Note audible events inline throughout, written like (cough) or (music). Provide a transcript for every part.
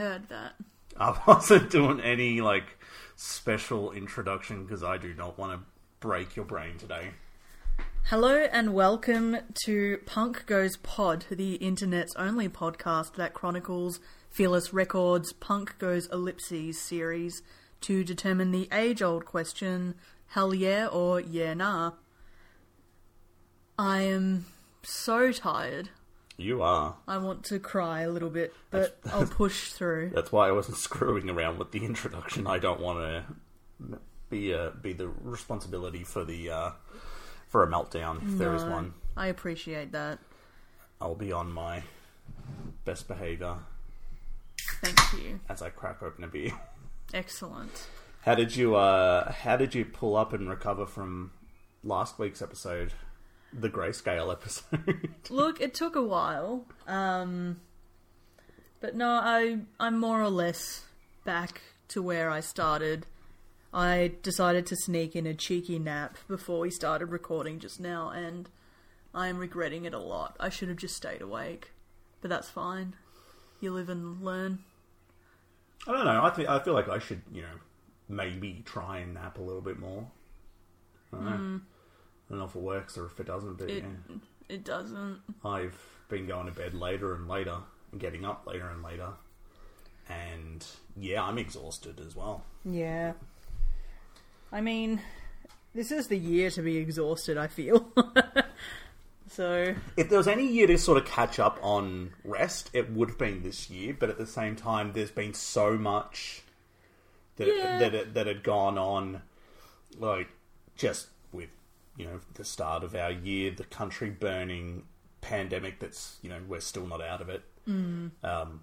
heard that. I wasn't doing any like special introduction because I do not want to break your brain today. Hello and welcome to Punk Goes Pod, the internet's only podcast that chronicles Fearless Records' Punk Goes Ellipses series to determine the age old question hell yeah or yeah nah. I am so tired. You are. I want to cry a little bit, but (laughs) I'll push through. That's why I wasn't (laughs) screwing around with the introduction. I don't want to be uh, be the responsibility for the uh, for a meltdown if there is one. I appreciate that. I'll be on my best behavior Thank you. as I crack open a beer. (laughs) Excellent. How did you uh how did you pull up and recover from last week's episode? The grayscale episode. (laughs) Look, it took a while, um, but no, I I'm more or less back to where I started. I decided to sneak in a cheeky nap before we started recording just now, and I am regretting it a lot. I should have just stayed awake, but that's fine. You live and learn. I don't know. I think I feel like I should, you know, maybe try and nap a little bit more. I don't know. I don't know if it works or if it doesn't, but It yeah. it doesn't. I've been going to bed later and later and getting up later and later. And yeah, I'm exhausted as well. Yeah. I mean, this is the year to be exhausted. I feel. (laughs) so If there was any year to sort of catch up on rest, it would have been this year. But at the same time, there's been so much that Yeah. that it, that had gone on, like just with you know the start of our year, the country burning, pandemic. That's you know we're still not out of it. Um,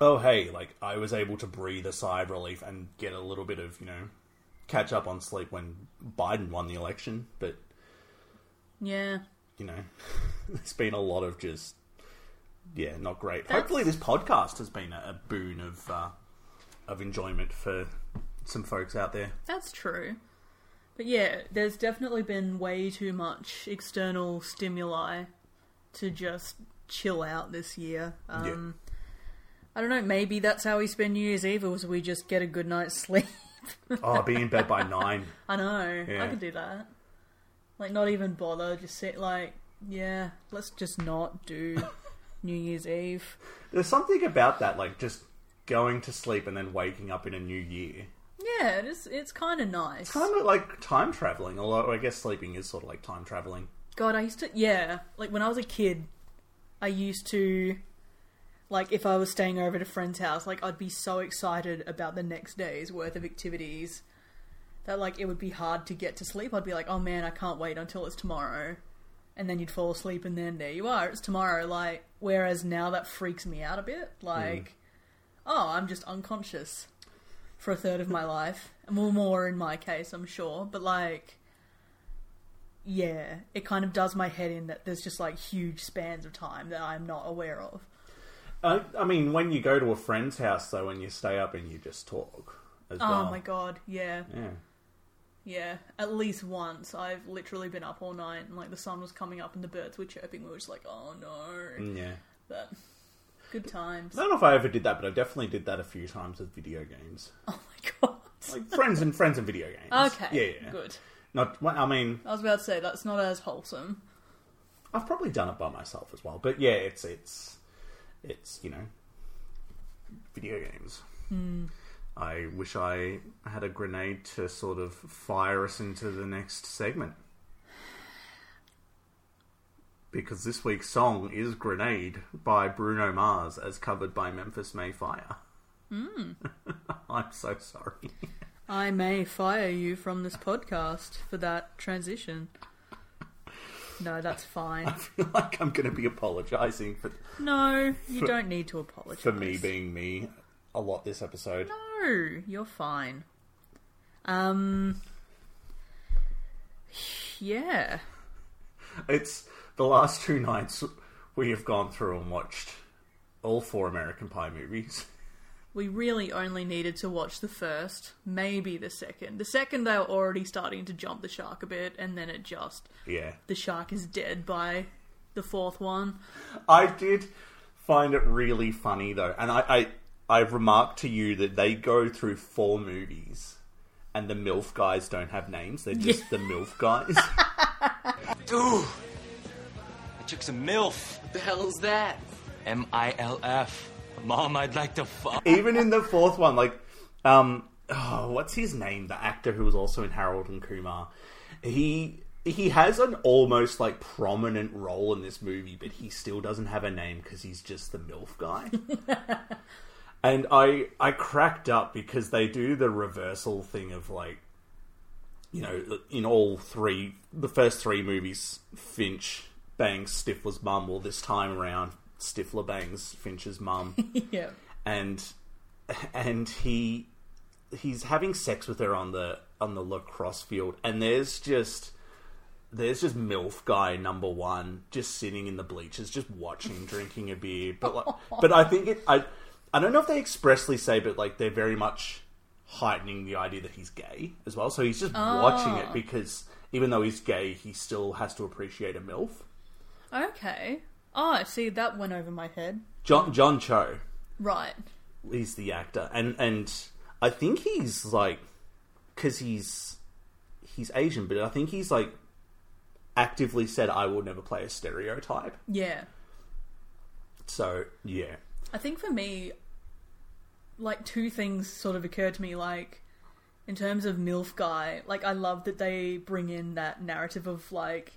oh hey, like I was able to breathe a sigh of relief and get a little bit of you know catch up on sleep when Biden won the election, but yeah. you know, (laughs) there's been a lot of just, yeah, not great. That's- Hopefully, this podcast has been a, a boon of uh, of enjoyment for some folks out there. That's true. But yeah, there's definitely been way too much external stimuli to just chill out this year. Um, I don't know, maybe that's how we spend New Year's Eve, or was we just get a good night's (laughs) sleep? Oh, be in bed by nine. (laughs) I know, I Yeah. could do that. Like, not even bother, just sit, like, yeah, let's just not do (laughs) New Year's Eve. There's something about that, like just going to sleep and then waking up in a new year. Yeah, it's, it's kind of nice. Kind of like time traveling. Although I guess sleeping is sort of like time traveling. God, I used to, yeah, like when I was a kid, I used to, like, if I was staying over at a friend's house, like, I'd be so excited about the next day's worth of activities that, like, it would be hard to get to sleep. I'd be like, oh man, I can't wait until it's tomorrow. And then you'd fall asleep, and then there you are, it's tomorrow. Like, whereas now that freaks me out a bit. Hmm. Like, oh, I'm just unconscious for a third of my life. Well, more in my case, I'm sure. But, like, yeah, it kind of does my head in that there's just like huge spans of time that I'm not aware of. I, I mean, when you go to a friend's house, though, when you stay up and you just talk as Oh well. my god, yeah, Yeah. yeah. At least once I've literally been up all night and like the sun was coming up and the birds were chirping. We were just like, oh no. Mm, Yeah. But good times. I don't know if I ever did that, but I definitely did that a few times with video games. Oh my god. Like friends and friends and video games. Okay, Yeah, yeah. good. Not. well, I mean, I was about to say that's not as wholesome. I've probably done it by myself as well. But yeah, it's it's it's you know video games. Hmm. I wish I had a grenade to sort of fire us into the next segment. Because this week's song is Grenade by Bruno Mars as covered by Memphis May Fire. Hmm. (laughs) I'm so sorry. I may fire you from this podcast for that transition. No, that's fine. (laughs) I feel like I'm going to be apologising for No, you For- don't need to apologize. for me being me a lot this episode. No, you're fine. Um. Yeah. It's the last two nights we have gone through and watched all four American Pie movies. We really only needed to watch the first, maybe the second. The second, they were already starting to jump the shark a bit, and then it just. Yeah. The shark is dead by the fourth one. I did find it really funny though, and I, I I've remarked to you that they go through four movies, and the MILF guys don't have names. They're just the MILF guys. (laughs) (laughs) Ooh, I took some MILF. What the hell's that? M I L F. Mom, I'd like to fuck. Even in the fourth one, like, um, oh, what's his name? The actor who was also in Harold and Kumar. He he has an almost like prominent role in this movie, but he still doesn't have a name because he's just the MILF guy. (laughs) and I I cracked up because they do the reversal thing of like, you know, in all three, the first three movies, Finch bangs Stifler's mum. Well, this time around, Stifler bangs Finch's mum. (laughs) Yeah. and and he he's having sex with her on the on the lacrosse field. And there's just there's just milf guy number one just sitting in the bleachers just watching (laughs) drinking a beer. But like, but i think it i i don't know if they expressly say but like they're very much heightening the idea that he's gay as well. So he's just watching it ah. because even though he's gay he still has to appreciate a milf Okay. Oh, see, that went over my head. john john cho Right. he's the actor, and and I think he's like because he's he's Asian, but I think he's like actively said I will never play a stereotype. Yeah. So yeah, I think for me, like two things sort of occurred to me. Like in terms of MILF guy, like I love that they bring in that narrative of like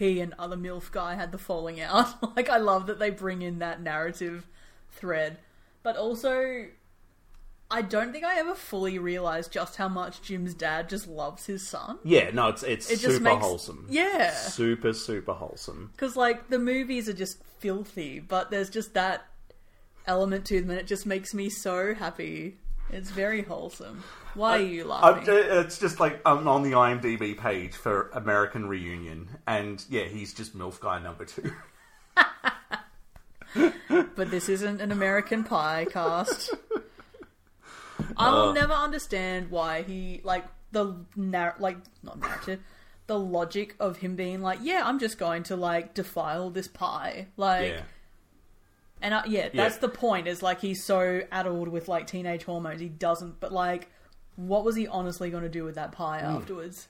he and other MILF guy had the falling out. (laughs) like I love that they bring in that narrative thread. But also I don't think I ever fully realized just how much Jim's dad just loves his son. yeah, no, it's it's It just super makes- wholesome. Yeah. super super wholesome. Because, like, the movies are just filthy, but there's just that element to them, and it just makes me so happy. It's very wholesome. Why are you laughing? Uh, it's just like I'm on the IMDb page for American Reunion, and yeah, he's just MILF guy number two. (laughs) but this isn't an American Pie cast. I will uh. never understand why he, like, the, nar- like, not narrative, the logic of him being like, yeah, I'm just going to, like, defile this pie. Like, yeah, And yeah, that's Yeah. the point. Is like he's so addled with like teenage hormones, he doesn't. But like, what was he honestly going to do with that pie Hmm. afterwards?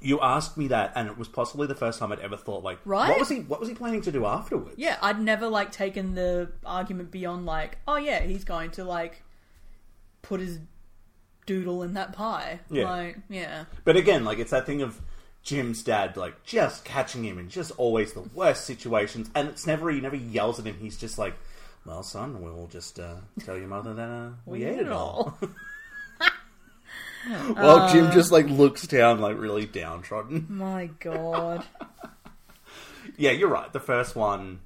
you asked me that, and it was possibly the first time I'd ever thought like, Right? What was he? What was he planning to do afterwards? Yeah, I'd never like taken the argument beyond like, oh yeah, he's going to like put his doodle in that pie. Yeah. Like, yeah, But again, like it's that thing of Jim's dad, like just catching him in just always the worst situations, and it's never he never yells at him. He's just like, "Well, son, we'll just uh, tell your mother that uh, we, ate it all." Well, (laughs) (laughs) Jim just like looks down, like really downtrodden. (laughs) My God. yeah, you're right. The first one,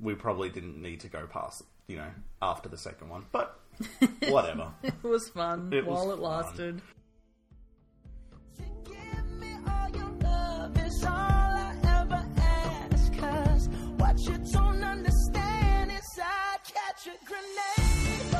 we probably didn't need to go past, you know, after the second one, but whatever. it was fun It was while it lasted. Give what you don't understand is I catch a grenade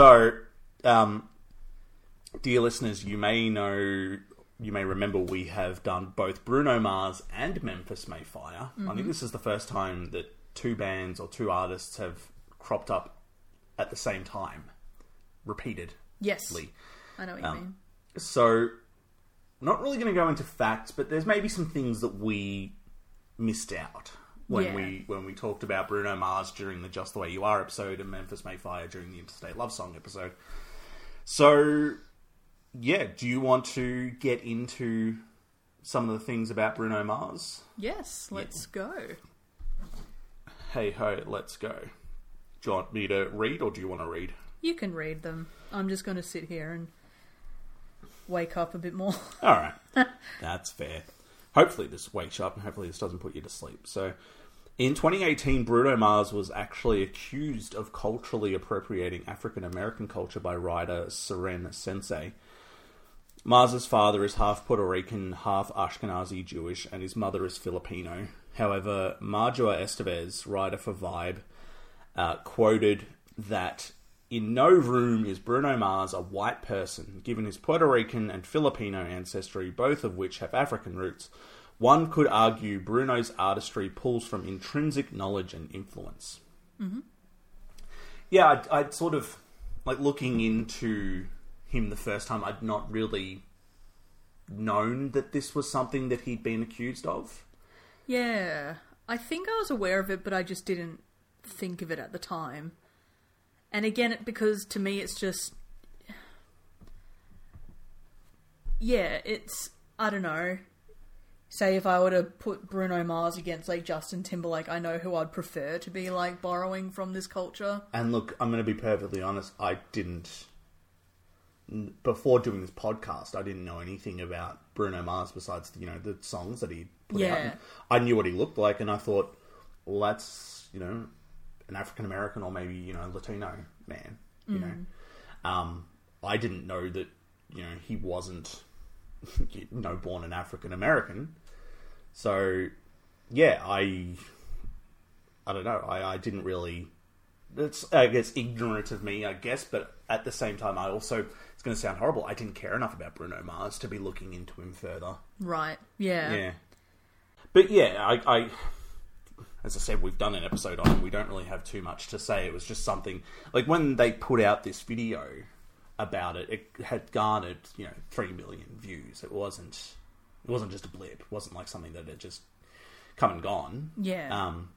So, um, dear listeners, you may know, you may remember we have done both Bruno Mars and Memphis May Fire. I think this is the first time that two bands or two artists have cropped up at the same time, repeated. Yes, I know what you Um, mean. So, not really going to go into facts, but there's maybe some things that we missed out when Yeah. we when we talked about Bruno Mars during the Just the Way You Are episode and Memphis May Fire during the Interstate Love Song episode. So, yeah, do you want to get into some of the things about Bruno Mars? Yes, let's go. Hey Ho, Let's Go. Do you want me to read or do you want to read? You can read them. I'm just going to sit here and wake up a bit more. Alright. (laughs) That's fair. Hopefully this wakes you up and hopefully this doesn't put you to sleep. So, in 2018, Bruno Mars was actually accused of culturally appropriating African American culture by writer Seren Sensei. Mars's father is half Puerto Rican, half Ashkenazi Jewish, and his mother is Filipino. However, Marjua Estevez, writer for Vibe, uh, quoted that in no room is Bruno Mars a white person, given his Puerto Rican and Filipino ancestry, both of which have African roots. One could argue Bruno's artistry pulls from intrinsic knowledge and influence. Mm-hmm. Yeah, I'd, I'd sort of like looking into him the first time. I'd not really known that this was something that he'd been accused of. Yeah. I think I was aware of it, but I just didn't think of it at the time. And again, it- because to me it's just. Yeah, it's. I don't know. Say if I were to put Bruno Mars against, like, Justin Timberlake, I know who I'd prefer to be, like, borrowing from this culture. And look, I'm going to be perfectly honest. I didn't before doing this podcast. I didn't know anything about Bruno Mars besides you know the songs that he put out. Yeah. I knew what he looked like, and I thought, well, that's you know an African American or maybe you know Latino man. You know, um, I didn't know that you know he wasn't (laughs) you know born an African American. So yeah, I I don't know. I, I didn't really. It's I guess ignorant of me, I guess, but at the same time, I also it's going to sound horrible. I didn't care enough about Bruno Mars to be looking into him further. Right. Yeah. Yeah, but yeah, I, I as I said, we've done an episode on him. We don't really have too much to say. It was just something like when they put out this video about it, it had garnered you know three million views. It wasn't it wasn't just a blip. It wasn't like something that had just come and gone. Yeah. Um,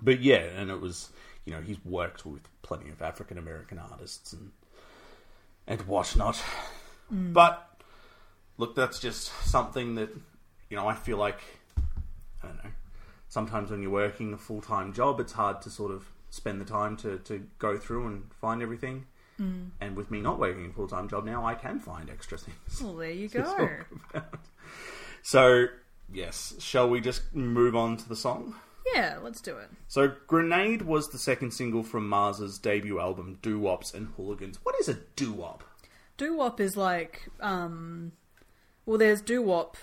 but yeah, and it was you know he's worked with plenty of African American artists and and whatnot. But look, that's just something that you know I feel like I don't know. Sometimes when you're working a full time job, it's hard to sort of spend the time to to go through and find everything. And with me not working a full time job now, I can find extra things. (laughs) Well, there you go. So yes, shall we just move on to the song? Yeah, let's do it. So, Grenade was the second single from Mars's debut album, Doo Wops and Hooligans. What is a doo wop? Doo wop is like, um, well, there's doo wop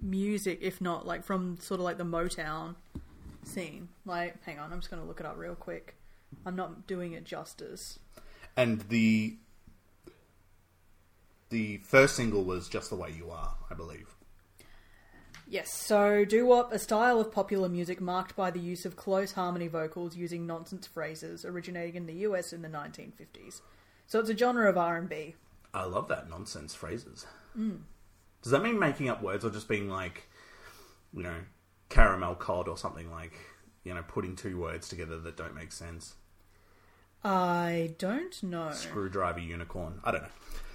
music, if not like from sort of like the Motown scene. Like, hang on, I'm just going to look it up real quick. I'm not doing it justice. And the the first single was Just the Way You Are, I believe. Yes, so doo wop, a style of popular music marked by the use of close harmony vocals using nonsense phrases, originating in the US in the 1950s. So it's a genre of R&B. I love that nonsense phrases. Mm. Does that mean making up words or just being like, you know, caramel cod or something like, you know, putting two words together that don't make sense? I don't know. Screwdriver unicorn. I don't know.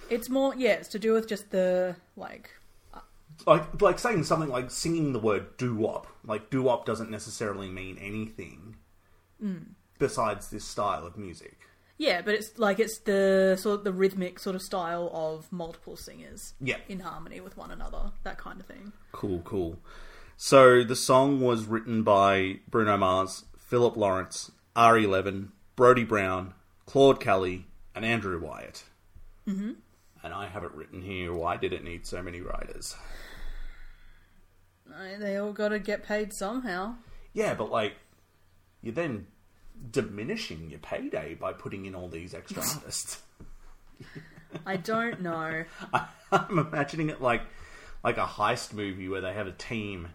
It's more, yeah, it's to do with just the like uh, like like saying something like singing the word doo wop. Like doo wop doesn't necessarily mean anything hmm. besides this style of music. Yeah, but it's like it's the sort of the rhythmic sort of style of multiple singers. Yeah. In harmony with one another, that kind of thing. Cool, cool. So the song was written by Bruno Mars, Philip Lawrence, Ari Levine, Brody Brown, Claude Kelly, and Andrew Wyatt. Mm-hmm. And I have it written here. Why did it need so many writers? They all got to get paid somehow. Yeah, but like, you're then diminishing your payday by putting in all these extra (laughs) artists. I don't know. (laughs) I'm imagining it like like a heist movie where they have a team,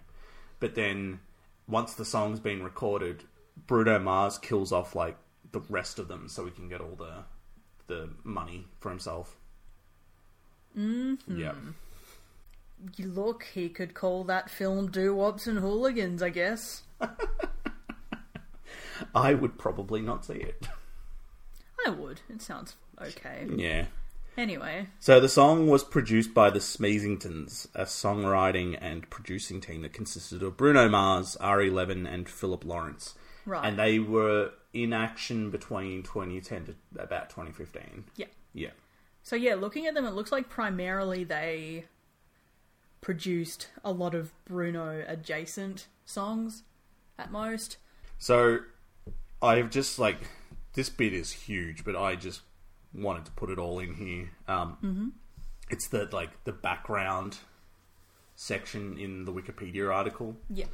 but then once the song's been recorded, Bruno Mars kills off like the rest of them so he can get all the the money for himself. Mm-hmm. Yeah. Look, he could call that film "Doo Wops and Hooligans," I guess. (laughs) I would probably not see it. I would. It sounds okay. Yeah. Anyway, So the song was produced by the Smeezingtons, a songwriting and producing team that consisted of Bruno Mars, Ari Levine, and Philip Lawrence. Right. And they were in action between 2010 to about 2015. Yeah. Yeah. So yeah, looking at them, it looks like primarily they produced a lot of Bruno adjacent songs at most. So I've just like this bit is huge, but I just wanted to put it all in here. Um, It's the like the background section in the Wikipedia article. Yeah.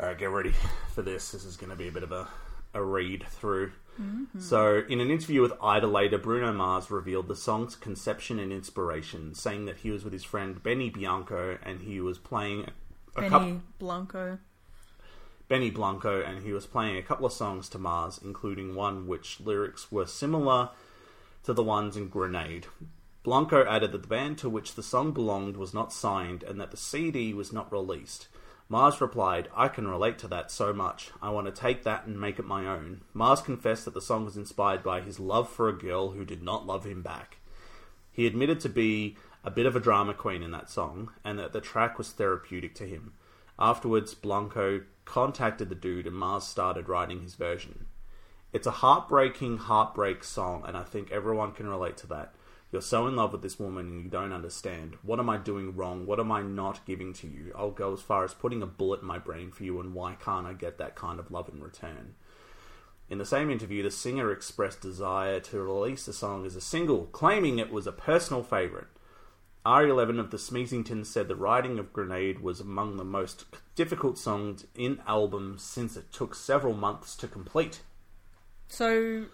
All right, get ready for this. This is going to be a bit of a, a read through. Mm-hmm. So, in an interview with Idolator, Bruno Mars revealed the song's conception and inspiration, saying that he was with his friend Benny Bianco and he was playing a Benny couple. Blanco. Benny Blanco, and he was playing a couple of songs to Mars, including one which lyrics were similar to the ones in Grenade. Blanco added that the band to which the song belonged was not signed and that the CD was not released. Mars replied, I can relate to that so much. I want to take that and make it my own. Mars confessed that the song was inspired by his love for a girl who did not love him back. He admitted to be a bit of a drama queen in that song, and that the track was therapeutic to him. Afterwards, Blanco contacted the dude, and Mars started writing his version. It's a heartbreaking heartbreak song, and I think everyone can relate to that. You're so in love with this woman and you don't understand. What am I doing wrong? What am I not giving to you? I'll go as far as putting a bullet in my brain for you, and why can't I get that kind of love in return? In the same interview, the singer expressed desire to release the song as a single, claiming it was a personal favourite. Ari Levine of the Smeezingtons said the writing of Grenade was among the most difficult songs in album since it took several months to complete. So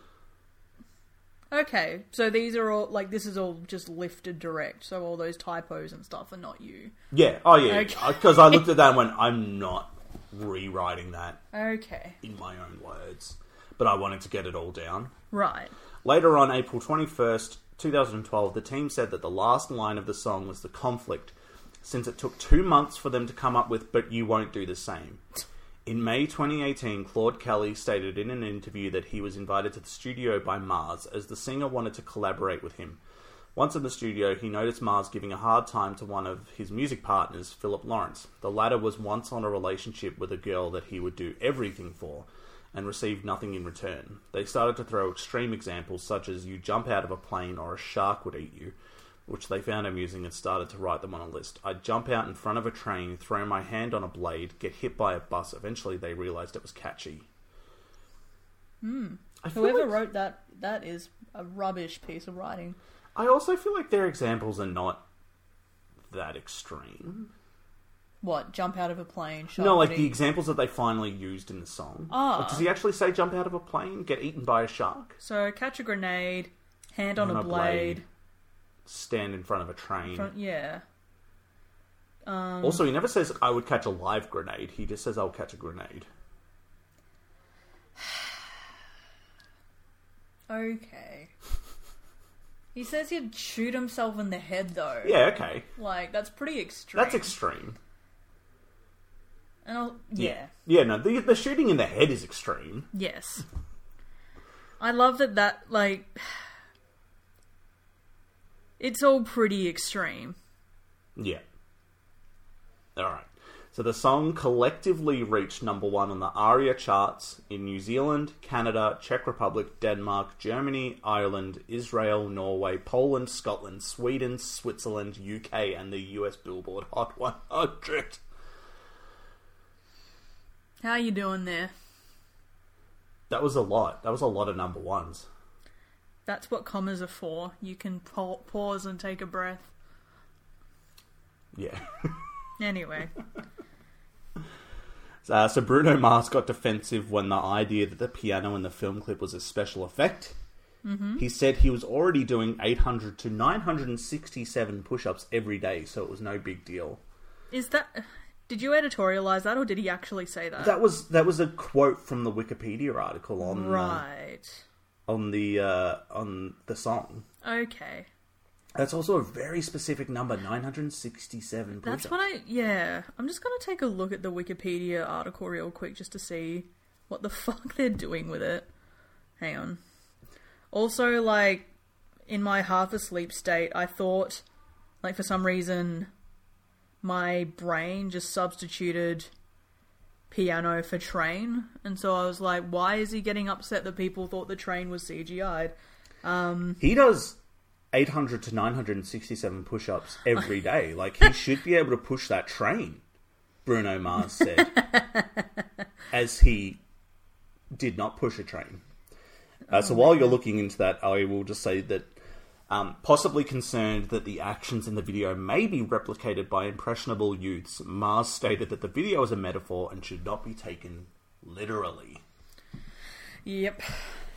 Okay, so these are all like this is all just lifted direct, so all those typos and stuff are not you. Yeah, oh yeah, Okay. because I looked at that and went, (laughs) I'm not rewriting that Okay. in my own words, but I wanted to get it all down. Right. Later on, April 21st, 2012, the team said that the last line of the song was the conflict, since it took two months for them to come up with, but you won't do the same. In May 2018, Claude Kelly stated in an interview that he was invited to the studio by Mars as the singer wanted to collaborate with him. Once in the studio, he noticed Mars giving a hard time to one of his music partners, Philip Lawrence. The latter was once on a relationship with a girl that he would do everything for and received nothing in return. They started to throw extreme examples such as you jump out of a plane or a shark would eat you, which they found amusing and started to write them on a list. I'd jump out in front of a train, throw my hand on a blade, get hit by a bus. Eventually, they realized it was catchy. Hmm. Whoever like- wrote that that is a rubbish piece of writing. I also feel like their examples are not that extreme. What? Jump out of a plane? No, like the examples that they finally used in the song. Ah. Like, does he actually say jump out of a plane, get eaten by a shark, So catch a grenade, hand on, On a a blade. blade. Stand in front of a train? Front, yeah. Um, Also, he never says I would catch a live grenade. He just says I'll catch a grenade. (sighs) Okay. He says he'd shoot himself in the head though. Yeah, okay, Like that's pretty extreme. that's extreme. And I'll, yeah. Yeah, no, the the shooting in the head is extreme. Yes. I love that that like it's all pretty extreme. Yeah. All right. So the song collectively reached number one on the ARIA charts in New Zealand, Canada, Czech Republic, Denmark, Germany, Ireland, Israel, Norway, Poland, Scotland, Sweden, Switzerland, UK, and the US Billboard Hot 100. How are you doing there? That was a lot. That was a lot of number ones. That's what commas are for. You can pa- pause and take a breath. Yeah. (laughs) Anyway, Uh, so Bruno Mars got defensive when the idea that the piano in the film clip was a special effect. Mm-hmm. He said he was already doing 800 to 967 push-ups every day, so it was no big deal. is that did you editorialize that or did he actually say that? That was that was a quote from the Wikipedia article on uh, right. On the uh, on the song. Okay. That's also a very specific number, 967 push-ups. That's what I yeah. I'm just gonna take a look at the Wikipedia article real quick just to see what the (laughs) fuck they're doing with it. Hang on. Also, like in my half asleep state, I thought, like for some reason, my brain just substituted piano for Train, and so I was like, why is he getting upset that people thought the train was CGI'd? Um, He does 800 to 967 push ups every day. (laughs) Like, he should be able to push that train, Bruno Mars said, (laughs) as he did not push a train. Uh, so while you're looking into that, I will just say that um, possibly concerned that the actions in the video may be replicated by impressionable youths, Mars stated that the video is a metaphor and should not be taken literally. Yep,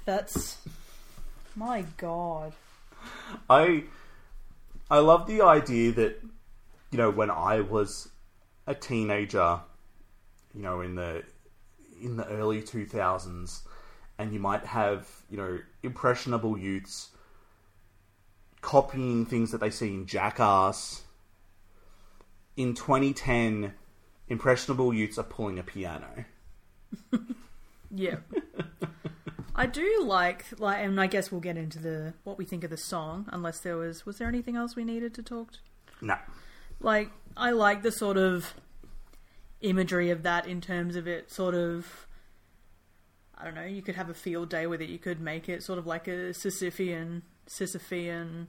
that's my god. I I love the idea that you know when I was a teenager, you know in the in the early 2000s and you might have, you know, impressionable youths copying things that they see in Jackass. In 2010, impressionable youths are pulling a piano. Yeah. I do like like and I guess we'll get into the what we think of the song unless there was was there anything else we needed to talk to? No. like I like the sort of imagery of that in terms of it sort of I don't know, you could have a field day with it, you could make it sort of like a Sisyphean Sisyphean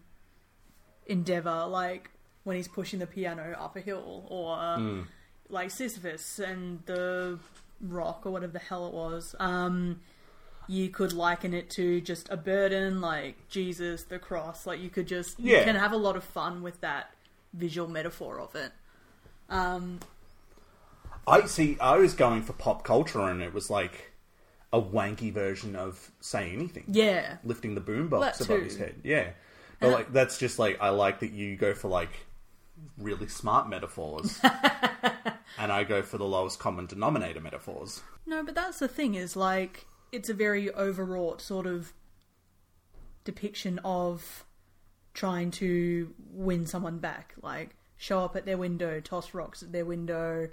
endeavor, like when he's pushing the piano up a hill, or like Sisyphus and the rock or whatever the hell it was. Um you could liken it to just a burden like Jesus, the cross. Like you could just you Yeah. can have a lot of fun with that visual metaphor of it. Um, I see. I was going for pop culture, and it was like a wanky version of "Say Anything." yeah, lifting the boombox above too. his head. Yeah, but like that's just like I like that you go for like really smart metaphors, (laughs) and I go for the lowest common denominator metaphors. no, but that's the thing is like it's a very overwrought sort of depiction of trying to win someone back. Like show up at their window, toss rocks at their window,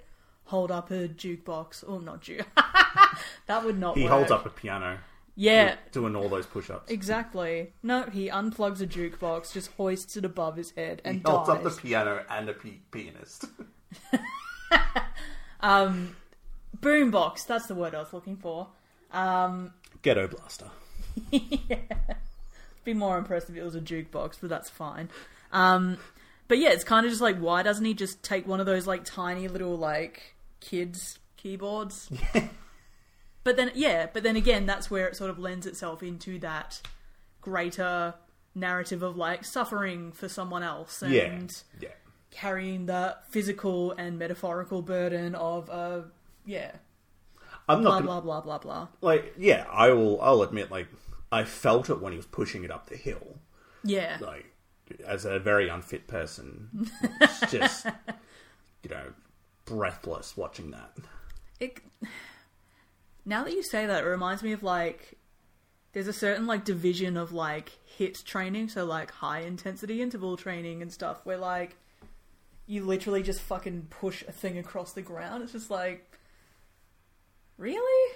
hold up a jukebox. Oh, not juke. (laughs) that would not. He work. holds up a piano, Yeah, doing all those push-ups. Exactly. No, he unplugs a jukebox, just hoists it above his head, and He holds dies. up the piano and a pi- pianist. (laughs) Boombox. That's the word I was looking for. Ghetto blaster. (laughs) Be more impressed if it was a jukebox, but that's fine. Um, but yeah, it's kind of just like, why doesn't he just take one of those like tiny little like kids keyboards? (laughs) But then, yeah, but then again, that's where it sort of lends itself into that greater narrative of like suffering for someone else and Yeah, yeah. carrying the physical and metaphorical burden of uh yeah I'm blah not blah gonna, blah blah blah like. Yeah, I will. I'll admit, like, I felt it when he was pushing it up the hill. yeah like as a very unfit person (laughs) it's just you know breathless watching that. It now that you say that it reminds me of like there's a certain like division of like HIIT training so like high intensity interval training and stuff where like you literally just fucking push a thing across the ground. It's just like really?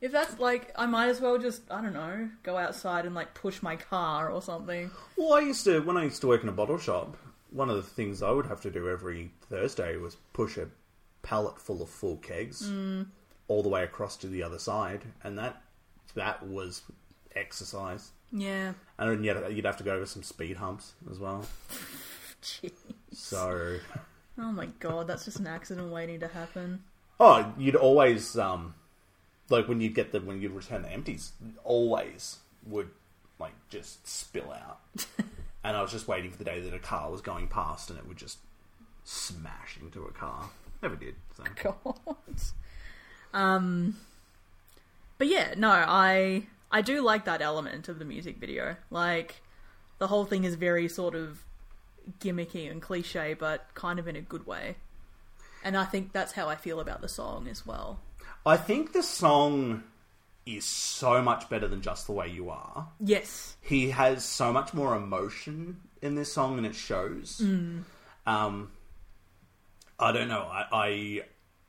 If that's like i might as well just i don't know go outside and like push my car or something. Well i used to when i used to work in a bottle shop one of the things i would have to do every thursday was push a pallet full of full kegs all the way across to the other side and that that was exercise yeah and then you'd, you'd have to go over some speed humps as well (laughs) Jeez. so (laughs) Oh my god, that's just an accident waiting to happen. Oh, you'd always um, like when you'd get the when you'd return the empties, always would like just spill out. (laughs) and I was just waiting for the day that a car was going past and it would just smash into a car. Never did. So. (laughs) God. Um But yeah, no, I I do like that element of the music video. Like the whole thing is very sort of gimmicky and cliche, but kind of in a good way. And I think that's how I feel about the song as well. I think the song is so much better than just the way you are. Yes. He has so much more emotion in this song and it shows. Um, I don't know. I, I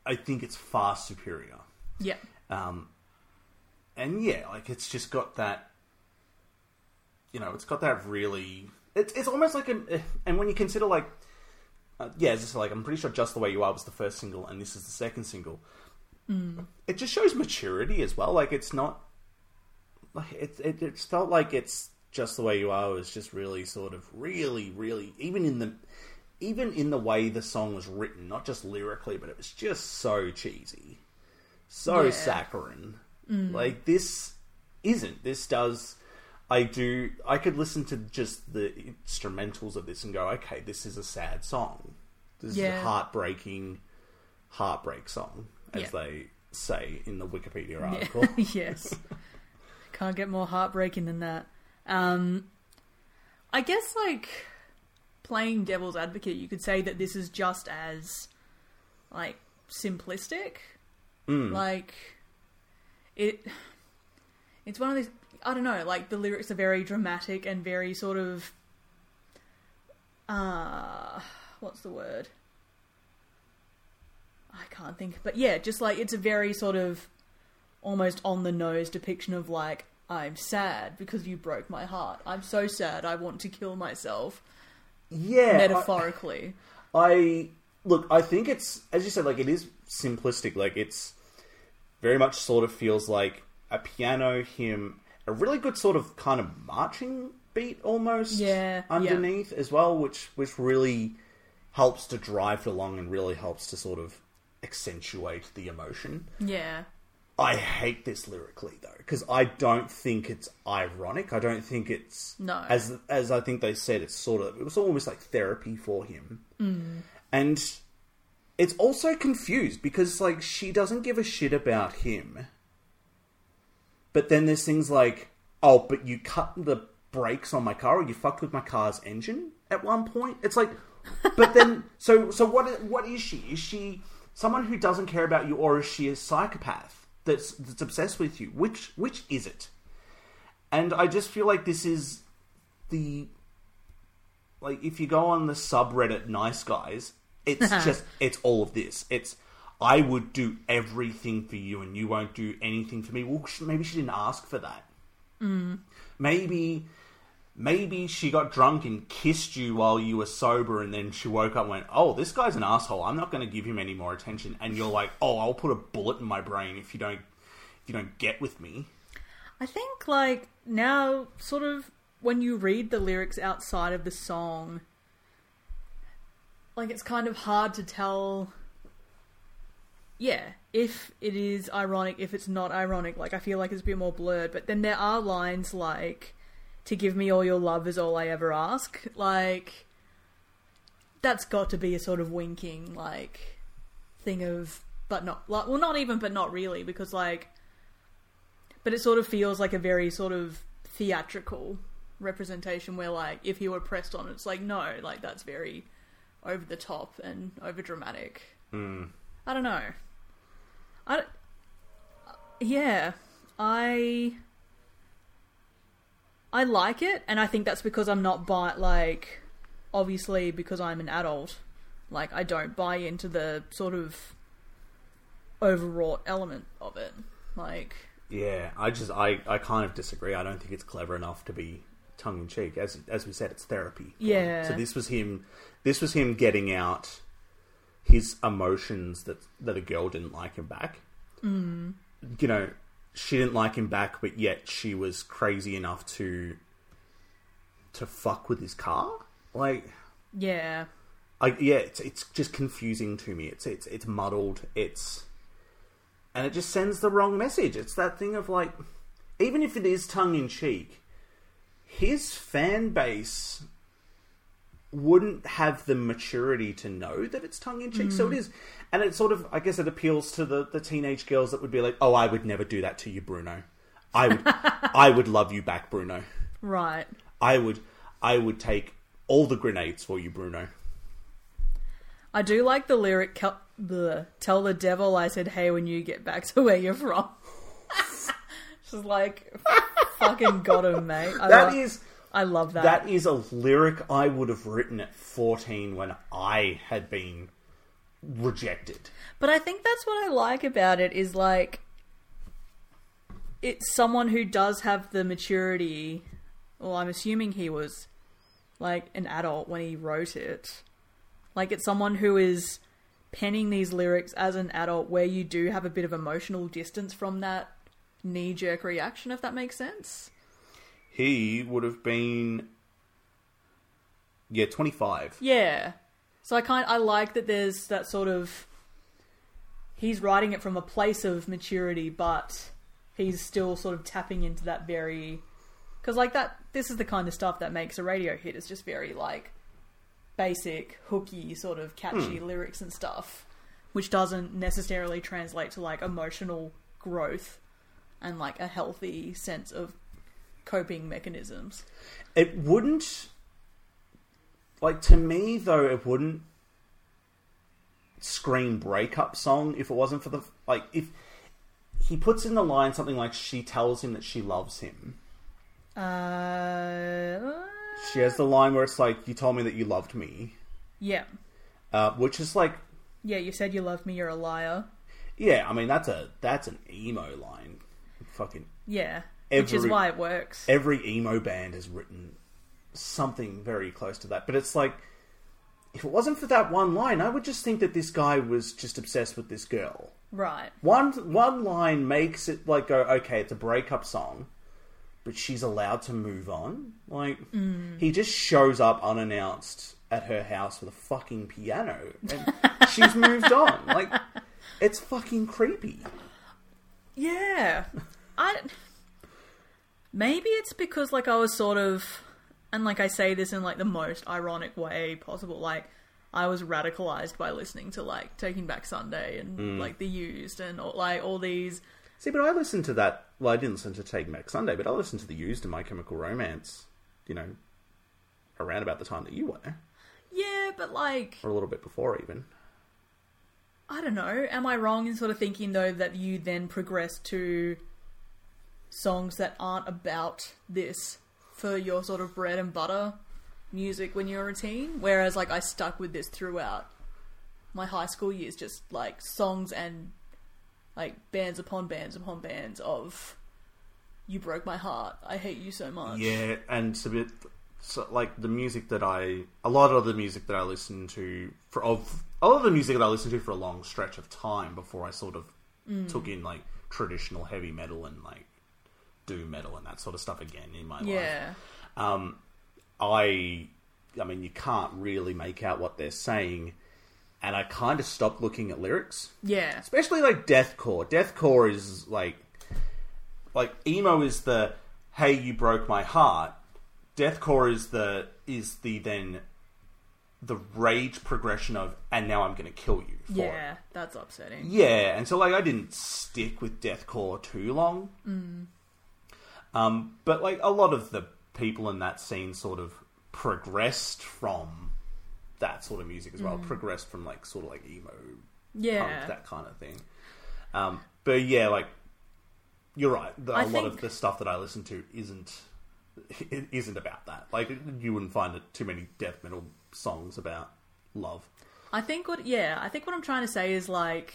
I think it's far superior. Yeah. Um, and yeah, like it's just got that. You know, it's got that really. It's it's almost like an. And when you consider like, uh, yeah, it's just like I'm pretty sure "Just the Way You Are" was the first single, and this is the second single. it just shows maturity as well. Like it's not like it, it. It's felt like it's just the way you are. was just really sort of really, really even in the even in the way the song was written, not just lyrically, but it was just so cheesy, so Yeah. saccharine. Like this isn't. This does. I do. I could listen to just the instrumentals of this and go, okay, this is a sad song. This is a heartbreaking, heartbreak song, as Yeah. they say in the Wikipedia article. (laughs) yes. Can't get more heartbreaking than that. Um, I guess, like, playing devil's advocate, you could say that this is just as, like, simplistic. Like, it. It's one of these. I don't know, like, the lyrics are very dramatic and very sort of. Uh, what's the word? I can't think. But yeah, just like, it's a very sort of almost on the nose depiction of like I'm sad because you broke my heart. I'm so sad. I want to kill myself. Yeah, Metaphorically, I look. I think it's as you said. Like it is simplistic. Like it's very much sort of feels like a piano, him, a really good sort of kind of marching beat almost. Yeah, yeah. underneath as well, which which really helps to drive it along and really helps to sort of accentuate the emotion. yeah, I hate this lyrically though because I don't think it's ironic. I don't think it's No. as as I think they said it's sort of it was almost like therapy for him, mm. and it's also confused because like she doesn't give a shit about him, but then there's things like oh, but you cut the brakes on my car or you fucked with my car's engine at one point. It's like, but then (laughs) so so what what is she? Is she someone who doesn't care about you, or is she a psychopath that's that's obsessed with you? Which which is it? And I just feel like this is the like if you go on the subreddit nice guys, it's (laughs) just it's all of this. It's I would do everything for you and you won't do anything for me. Well, maybe she didn't ask for that. Mm. Maybe maybe she got drunk and kissed you while you were sober and then she woke up and went, "Oh, this guy's an asshole. I'm not going to give him any more attention." And you're like, "Oh, I'll put a bullet in my brain if you don't if you don't get with me." I think like now, sort of when you read the lyrics outside of the song, like it's kind of hard to tell. Yeah, if it is ironic, if it's not ironic, like I feel like it's a bit more blurred. But then there are lines like, "To give me all your love is all I ever ask." Like, that's got to be a sort of winking like thing of, but not like well, not even, but not really, because like but it sort of feels like a very sort of theatrical representation where like if you were pressed on it's like no like that's very over the top and over dramatic. Hmm. I don't know. I yeah i i like it and i think that's because i'm not buy like obviously because i'm an adult like i don't buy into the sort of overwrought element of it like Yeah, I just I, I kind of disagree. I don't think it's clever enough to be tongue in cheek. As as we said, it's therapy. Yeah. So this was him. This was him getting out his emotions that that a girl didn't like him back. Mm. You know, she didn't like him back, but yet she was crazy enough to to fuck with his car. Like, yeah I yeah, it's it's just confusing to me. It's it's it's muddled. It's and it just sends the wrong message. It's that thing of like, even if it is tongue in cheek, his fan base wouldn't have the maturity to know that it's tongue in cheek. So it mm. is, and it sort of, I guess, it appeals to the the teenage girls that would be like, "Oh, I would never do that to you, Bruno. I would, (laughs) I would love you back, Bruno. right I would, I would take all the grenades for you, Bruno." I do like the lyric, "Kel- the tell the devil I said hey when you get back to where you're from. (laughs) Just like, fucking got him, mate. I That lo- is I love that. that is a lyric I would have written at 14 when I had been rejected. But I think that's what I like about it is like, it's someone who does have the maturity. Well, I'm assuming he was like an adult when he wrote it. Like, it's someone who is penning these lyrics as an adult where you do have a bit of emotional distance from that knee jerk reaction, if that makes sense. He would have been, yeah, 25. Yeah. So I kind I like that there's that sort of he's writing it from a place of maturity, but he's still sort of tapping into that very because like that this is the kind of stuff that makes a radio hit. It's just very like basic, hooky, sort of catchy hmm. lyrics and stuff, which doesn't necessarily translate to like emotional growth and like a healthy sense of coping mechanisms. It wouldn't, like, to me, though, it wouldn't scream breakup song if it wasn't for the, like, if he puts in the line something like she tells him that she loves him. Uh, She has the line where it's like, you told me that you loved me, yeah. uh, which is like, Yeah, you said you loved me, you're a liar. yeah, I mean, that's a, that's an emo line. Fucking Yeah. Which is why it works. every emo band has written something very close to that. But it's like, if it wasn't for that one line, I would just think that this guy was just obsessed with this girl. right. One one line makes it like go, okay, it's a breakup song, but she's allowed to move on. Like mm. he just shows up unannounced at her house with a fucking piano, and she's moved on. Like it's fucking creepy. (laughs) Yeah. I Maybe it's because like I was sort of and like I say this in like the most ironic way possible like I was radicalized by listening to like Taking Back Sunday and hmm. like The Used and all, like all these See, but I listened to that. Well, I didn't listen to Take Back Sunday, but I listened to the Used and My Chemical Romance. You know, around about the time that you were, Yeah, but like or a little bit before even. I don't know. Am I wrong in sort of thinking though that you then progressed to songs that aren't about this for your sort of bread and butter music when you're a teen? Whereas like I stuck with this throughout my high school years, just like songs and like bands upon bands upon bands of "You broke my heart," "I hate you so much." Yeah, and it's a bit so, like the music that I, a lot of the music that I listened to for of a lot of the music that I listened to for a long stretch of time before I sort of mm. took in like traditional heavy metal and like doom metal and that sort of stuff again in my life. yeah, Um, I, I mean, you can't really make out what they're saying, and I kind of stopped looking at lyrics, yeah, especially like deathcore. Deathcore is like, like emo is the "Hey, you broke my heart." Deathcore is the is the then the rage progression of "and now I'm going to kill you." For it. yeah. That's upsetting. Yeah, and so like I didn't stick with deathcore too long. Um, but like a lot of the people in that scene sort of progressed from that sort of music as well. Progressed from like sort of like emo, Yeah, punk, that kind of thing. Um, but yeah, like you're right. The, a lot of the stuff that I listen to isn't it isn't about that. Like you wouldn't find it too many death metal songs about love. I think what yeah, I think what I'm trying to say is like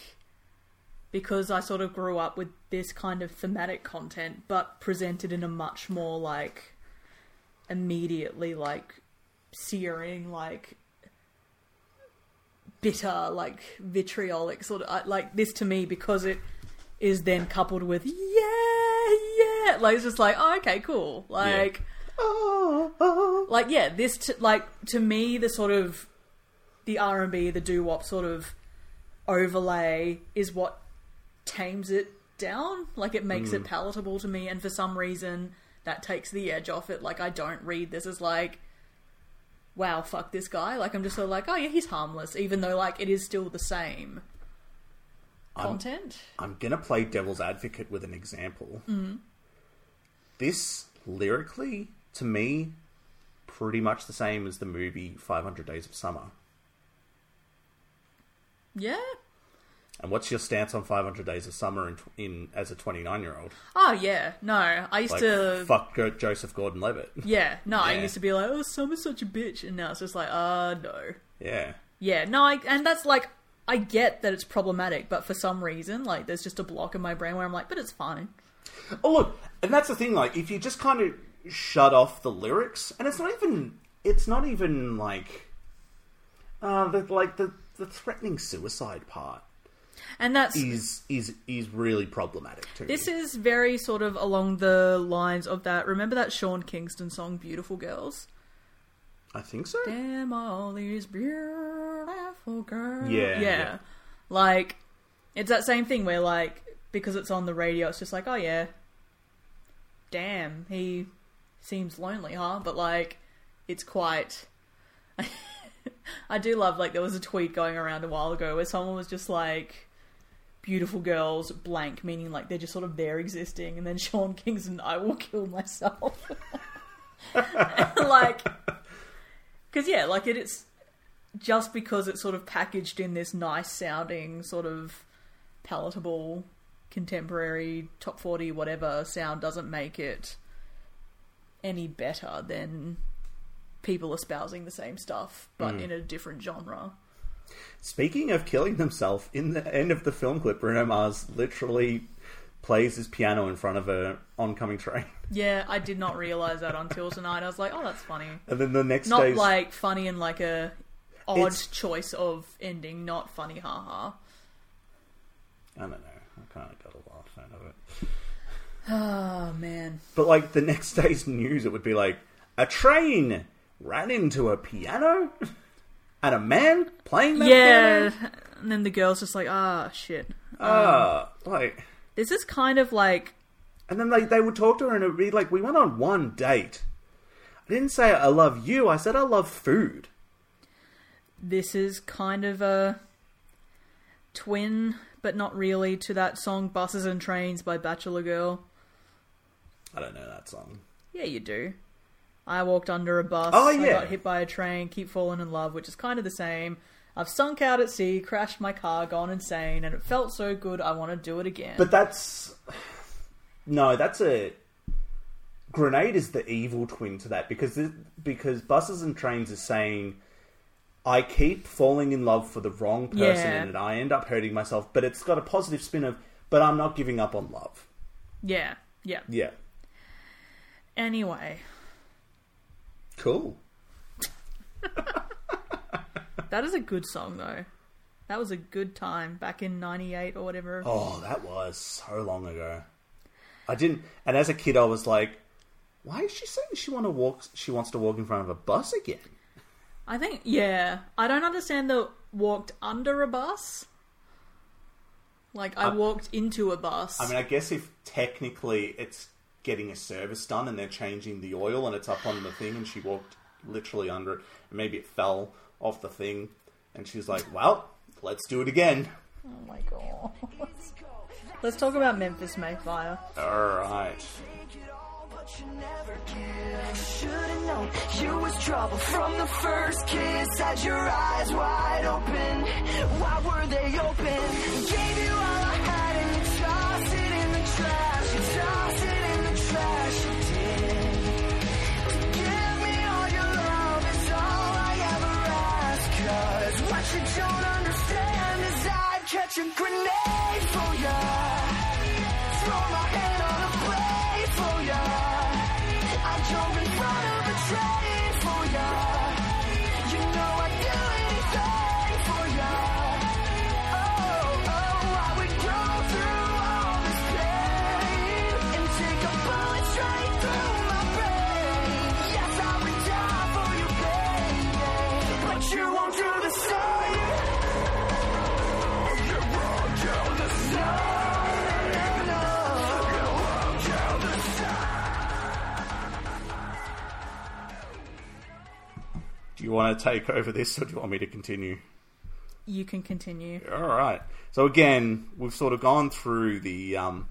because I sort of grew up with this kind of thematic content but presented in a much more like immediately like searing like bitter like vitriolic sort of like this to me because it is then coupled with yeah yeah like it's just like oh, okay cool like oh, oh, like yeah this t- like to me the sort of the R&B the doo-wop sort of overlay is what tames it down. Like it makes it hmm. palatable to me and for some reason that takes the edge off it. Like I don't read this as like wow fuck this guy. Like I'm just sort of like oh yeah he's harmless even though like it is still the same content. I'm gonna play devil's advocate with an example. Mm-hmm. This lyrically, to me, pretty much the same as the movie 500 Days of Summer. yeah And what's your stance on 500 Days of Summer in, in as a 29 year old? oh yeah no I used Like, to fuck Joseph Gordon-Levitt. (laughs) yeah no I used to be like oh Summer's such a bitch and now it's just like uh no yeah. Yeah, no, I, and that's like I get that it's problematic, but for some reason, like there's just a block in my brain where I'm like, but it's fine. Oh look, and that's the thing. Like, if you just kind of shut off the lyrics, and it's not even, it's not even like, uh, the, like the the threatening suicide part And that's is is is really problematic too. this is very sort of along the lines of that. Remember that Sean Kingston song, "Beautiful Girls"? I think so. Damn all these beautiful girls. Yeah, yeah. yeah. Like it's that same thing where like because it's on the radio, it's just like, oh yeah, damn, he seems lonely, huh? But like, it's quite. (laughs) I do love like there was a tweet going around a while ago where someone was just like. Beautiful girls, blank, meaning like they're just sort of there existing, and then (laughs) Sean Kingston, I will kill myself. (laughs) like, because yeah, like it, it's just because it's sort of packaged in this nice sounding, sort of palatable, contemporary, top 40, whatever sound doesn't make it any better than people espousing the same stuff, but mm. in a different genre. Speaking of killing themselves, in the end of the film clip, Bruno Mars literally plays his piano in front of a oncoming train, Yeah, I did not realize that until tonight. I was like, oh, that's funny. and then the next Not day's like funny in like a odd It's- choice of ending, not funny, haha. I don't know. I kind of got a laugh out of it. Oh man. But like the next day's news, it would be like a train ran into a piano (laughs) and a man playing that Yeah, piano. and then the girl's just like, ah, shit. Ah, like, This is kind of like, and then they they would talk to her and it would be like, we went on one date. I didn't say I love you. I said I love food. this is kind of a twin, but not really, to that song "Buses and Trains" by Bachelor Girl. I don't know that song. Yeah, you do. I walked under a bus. Oh, I yeah. got hit by a train. Keep falling in love, which is kind of the same. I've sunk out at sea, crashed my car, gone insane, and it felt so good. I want to do it again. But that's no, that's a grenade is the evil twin to that because this, because buses and trains is saying I keep falling in love for the wrong person Yeah. and I end up hurting myself. But it's got a positive spin of but I'm not giving up on love. yeah, yeah. Yeah, Anyway, cool. (laughs) that is a good song though. That was a good time back in '98 or whatever. Oh, that was so long ago. I didn't, and as a kid, I was like, "Why is she saying she want to walk? She wants to walk in front of a bus again?" I think, yeah. I don't understand the walked under a bus. Like, I Uh, walked into a bus. I mean, I guess if technically it's getting a service done and they're changing the oil and it's up on the thing and she walked literally under it and maybe it fell off the thing and she's like, well, let's do it again. oh my god. Let's talk about Memphis May Fire. All right. But you never give. Should've known you was trouble from the first kiss. Had your eyes wide open. Why were they open? You don't understand is I'd catch a grenade for ya. Throw my hand on a blade for ya. I'd jump in front of a train for ya. Want to take over this or do you want me to continue? You can continue. All right. So again, we've sort of gone through the um,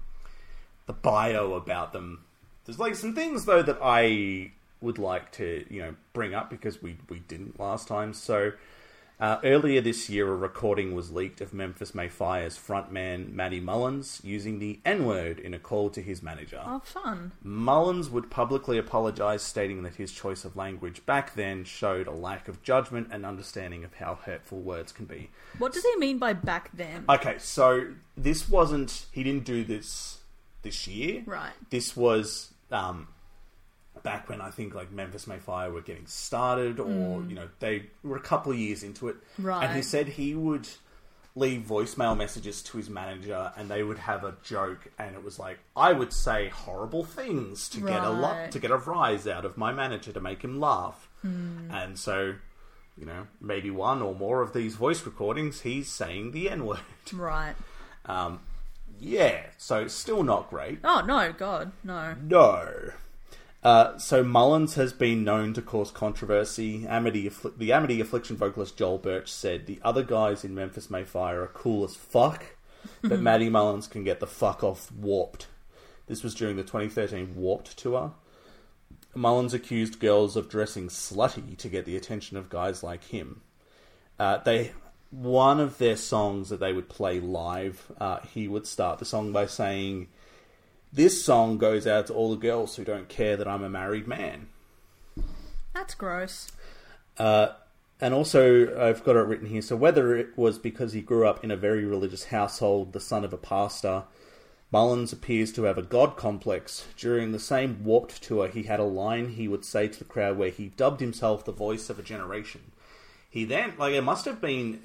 the bio about them. There's like some things though that I would like to you know bring up because we we didn't last time. So uh, earlier this year, a recording was leaked of Memphis May Fire's frontman Matty Mullins using the N word in a call to his manager. Oh, fun. Mullins would publicly apologise, stating that his choice of language back then showed a lack of judgment and understanding of how hurtful words can be. What does he mean by back then? Okay, so this wasn't. He didn't do this this year. Right. This was um, back when I think like Memphis May Fire were getting started, or Mm. you know they were a couple of years into it. Right. And he said he would leave voicemail messages to his manager, and they would have a joke, and it was like I would say horrible things to get a Right. lot to get a rise out of my manager to make him laugh, Hmm. and so. You know, maybe one or more of these voice recordings, he's saying the N word. Right. Um, yeah, so still not great. Oh no, God, no. No. Uh, so Mullins has been known to cause controversy. Amity, Affli- the Amity Affliction vocalist Joel Birch said the other guys in Memphis May Fire are cool as fuck, but (laughs) Matty Mullins can get the fuck off warped. This was during the 2013 Warped tour. Mullins accused girls of dressing slutty to get the attention of guys like him. Uh, they one of their songs that they would play live, uh, he would start the song by saying, "This song goes out to all the girls who don't care that I'm a married man." That's gross. Uh, and also, I've got it written here. So, whether it was because he grew up in a very religious household, the son of a pastor, Mullins appears to have a god complex. During the same Warped tour, he had a line he would say to the crowd where he dubbed himself the voice of a generation. He then, like, it must have been.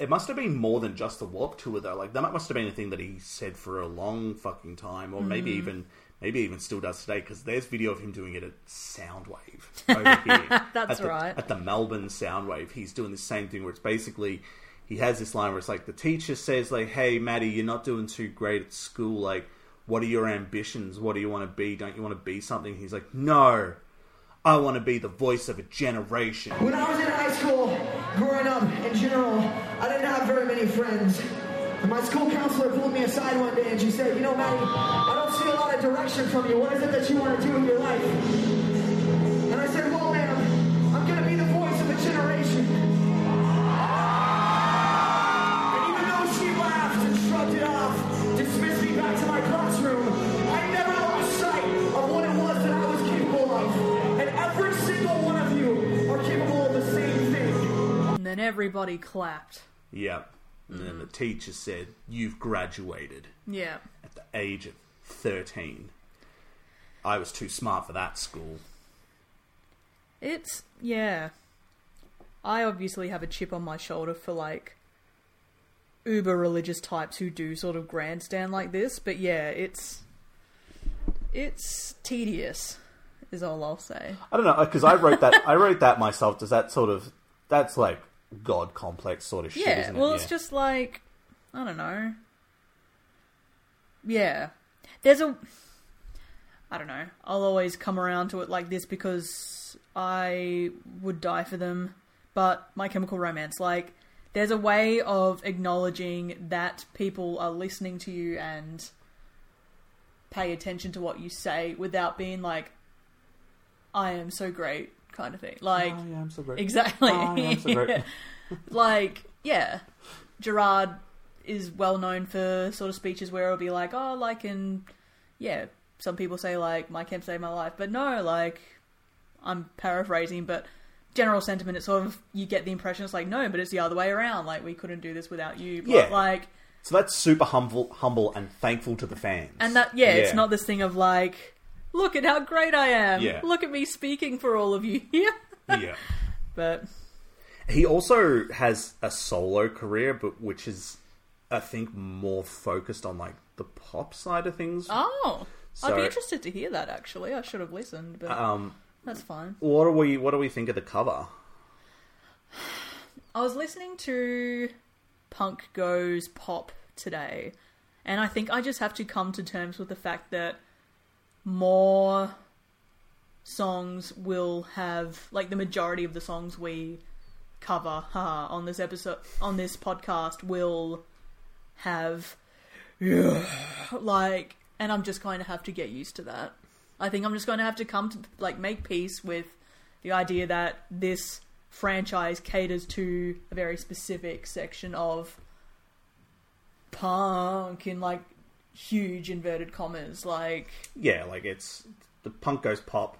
It must have been more than just the Warped tour, though. Like that must have been a thing that he said for a long fucking time, or maybe mm. even maybe even still does today. Because there's video of him doing it at Soundwave (laughs) over here. That's at the, right. At the Melbourne Soundwave, he's doing the same thing where it's basically he has this line where it's like the teacher says like, "Hey, Matty, you're not doing too great at school. Like, what are your ambitions? What do you want to be? Don't you want to be something?" He's like, "No, I want to be the voice of a generation." When I was in high school, growing up in general, I didn't have very many friends. And my school counselor pulled me aside one day and she said, You know, Matty, I don't see a lot of direction from you. What is it that you want to do with your life? Then everybody clapped. Yeah. And then the teacher said, "You've graduated Yeah. at the age of 13." I was too smart for that school. It's yeah. I obviously have a chip on my shoulder for like uber religious types who do sort of grandstand like this, but yeah, it's it's tedious is all I'll say. I don't know because I wrote that. I wrote that myself. Does that sort of that's like god complex sort of shit? Yeah, isn't it? well, it's just like I don't know. Yeah, there's a. I don't know. I'll always come around to it like this because I would die for them. But My Chemical Romance, like, there's a way of acknowledging that people are listening to you and pay attention to what you say without being like, "I am so great" kind of thing. Like, oh, I am so. Exactly. Oh, I am so (laughs) like, yeah, Gerard is well known for sort of speeches where it'll be like, oh, like, and yeah, some people say like, My Chem saved my life, but no, like, I'm paraphrasing, but general sentiment, it's sort of you get the impression it's like, no, but it's the other way around. Like, we couldn't do this without you. But, Yeah. like, So that's super humble, humble, and thankful to the fans. and that, yeah, it's not this thing of like, look at how great I am. Yeah. Look at me speaking for all of you here. yeah. (laughs) but He also has a solo career, but which is, I think, more focused on like the pop side of things. oh, I'd be interested to hear that. Actually, I should have listened, but Um, that's fine. what do we what do we think of the cover? (sighs) I was listening to Punk Goes Pop today, and I think I just have to come to terms with the fact that more songs will have like the majority of the songs we cover on this episode on this podcast will have (sighs) like and I'm just going to have to get used to that. I think I'm just going to have to come to like make peace with the idea that this franchise caters to a very specific section of punk in like huge inverted commas like Yeah, like it's the punk goes pop.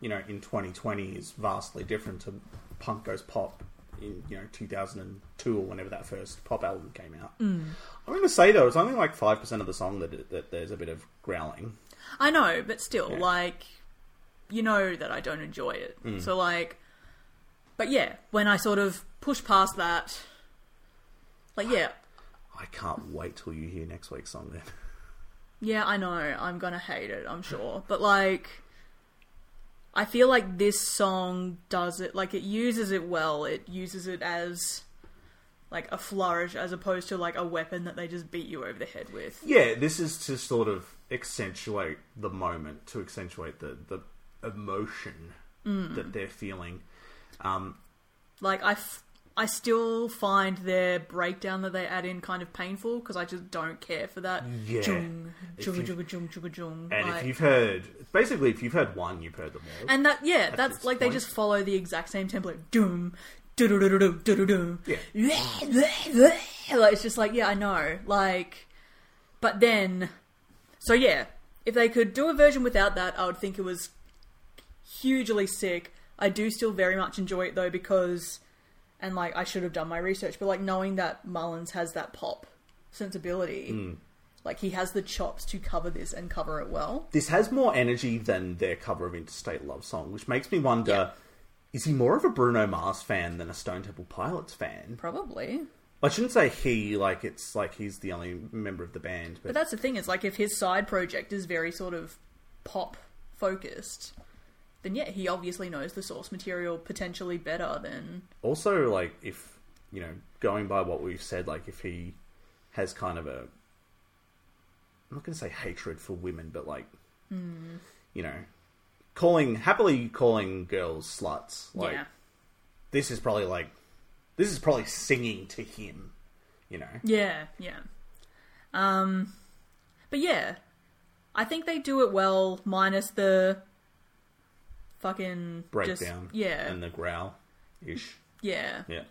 You know, in 2020 is vastly different to punk goes pop in you know 2002 or whenever that first pop album came out. Mm. I'm going to say though, it's only like five percent of the song that that there's a bit of growling. I know but still Yeah. like you know that I don't enjoy it. So like, but yeah, when I sort of push past that, like yeah, I can't wait till you hear next week's song then. Yeah, I know. I'm gonna hate it, I'm sure. But like I feel like this song does it like it uses it well. It uses it as like a flourish as opposed to like a weapon that they just beat you over the head with. Yeah, this is to sort of accentuate the moment, to accentuate the, the emotion that they're feeling. Um, Like I f- I still find their breakdown that they add in kind of painful because I just don't care for that. Yeah. Jung, jung, jung, jung, jung, jung, and like- if you've heard, basically, if you've heard one, you've heard them all. And that, yeah, that's this like they just follow the exact same template. Doom, do do do do do do do. Yeah. Like it's just like yeah, I know. Like, but then, so yeah, if they could do a version without that, I would think it was hugely sick. I do still very much enjoy it though because, and like I should have done my research, but like knowing that Mullins has that pop sensibility, hmm. like he has the chops to cover this and cover it well. this has more energy than their cover of Interstate Love Song, which makes me wonder: is he more of a Bruno Mars fan than a Stone Temple Pilots fan? Probably. I shouldn't say he, like it's like he's the only member of the band, but, But that's the thing, is like if his side project is very sort of pop focused, then yeah, he obviously knows the source material potentially better than also like if you know going by what we've said, like if he has kind of a, I'm not going to say hatred for women, but like you know, calling happily calling girls sluts, like yeah. this is probably like this is probably singing to him, you know. Yeah, yeah. Um but yeah. I think they do it well minus the fucking just- breakdown, yeah. and the growl ish, yeah. yeah,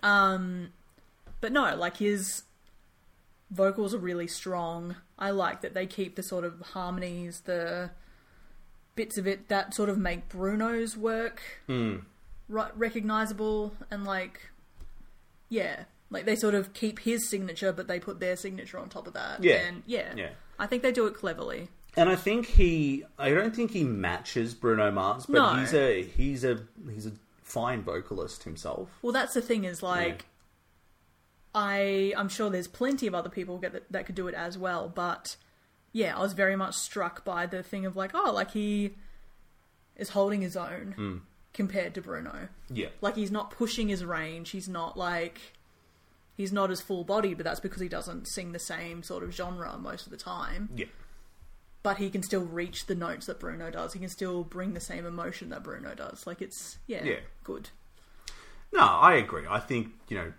But no, like his vocals are really strong. I like that they keep the sort of harmonies, the bits of it that sort of make Bruno's work Hmm. ri- recognizable and like, yeah, like they sort of keep his signature, but they put their signature on top of that. Yeah. and yeah, Yeah. I think they do it cleverly. And I think he, I don't think he matches Bruno Mars, but No. he's a he's a he's a fine vocalist himself. Well, that's the thing is like, I I'm sure there's plenty of other people get that, that could do it as well, but yeah, I was very much struck by the thing of like, oh, like he is holding his own Hmm. compared to Bruno. Yeah, Like he's not pushing his range. He's not like he's not as full bodied, but that's because he doesn't sing the same sort of genre most of the time. yeah, But he can still reach the notes that Bruno does. He can still bring the same emotion that Bruno does. Like it's yeah, Yeah. good. No, I agree. I think you know,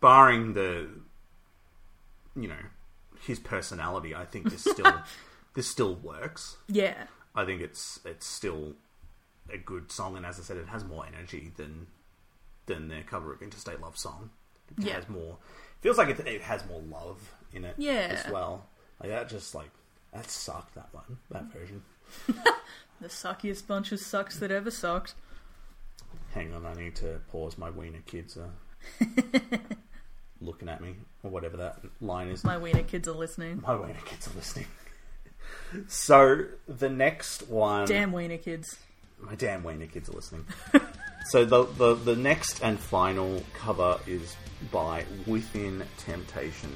barring the, you know, his personality, I think this still (laughs) this still works. Yeah. I think it's it's still a good song, and as I said, it has more energy than than their cover of Interstate Love Song. It Yeah. has more. Feels like it, it has more love in it. Yeah. as well. Like that, just like that sucked. That one, that version. (laughs) The suckiest bunch of sucks that ever sucked. Hang on, I need to pause. My wiener kids are (laughs) looking at me, or whatever that line is. My wiener kids are listening. My wiener kids are listening. So the next one, Damn wiener kids. my damn wiener kids are listening. (laughs) so the, the the next and final cover is by Within Temptation.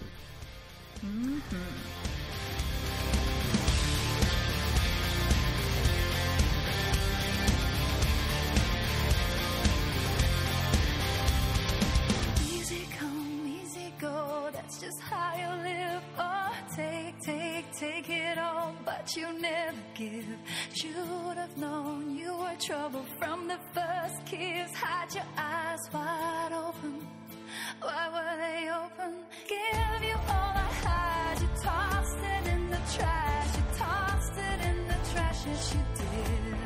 Easy you never give. Should have known you were trouble from the first kiss. Had your eyes wide open. Why were they open? Give you all I had. You tossed it in the trash. You tossed it in the trash. Yes, you did.